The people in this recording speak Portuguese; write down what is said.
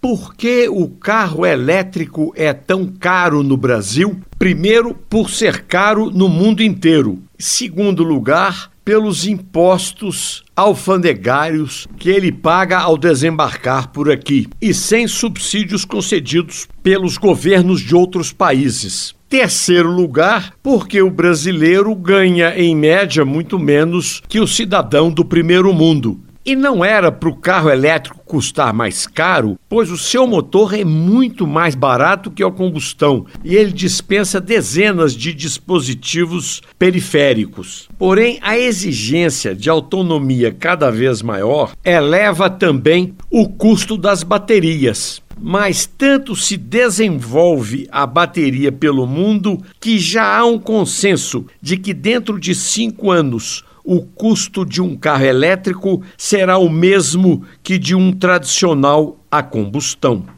Por que o carro elétrico é tão caro no Brasil? Primeiro, por ser caro no mundo inteiro. Segundo lugar, pelos impostos alfandegários que ele paga ao desembarcar por aqui e sem subsídios concedidos pelos governos de outros países. Terceiro lugar, porque o brasileiro ganha em média muito menos que o cidadão do primeiro mundo. E não era para o carro elétrico custar mais caro, pois o seu motor é muito mais barato que a combustão e ele dispensa dezenas de dispositivos periféricos. Porém, a exigência de autonomia cada vez maior eleva também o custo das baterias mas tanto se desenvolve a bateria pelo mundo que já há um consenso de que dentro de cinco anos o custo de um carro elétrico será o mesmo que de um tradicional a combustão.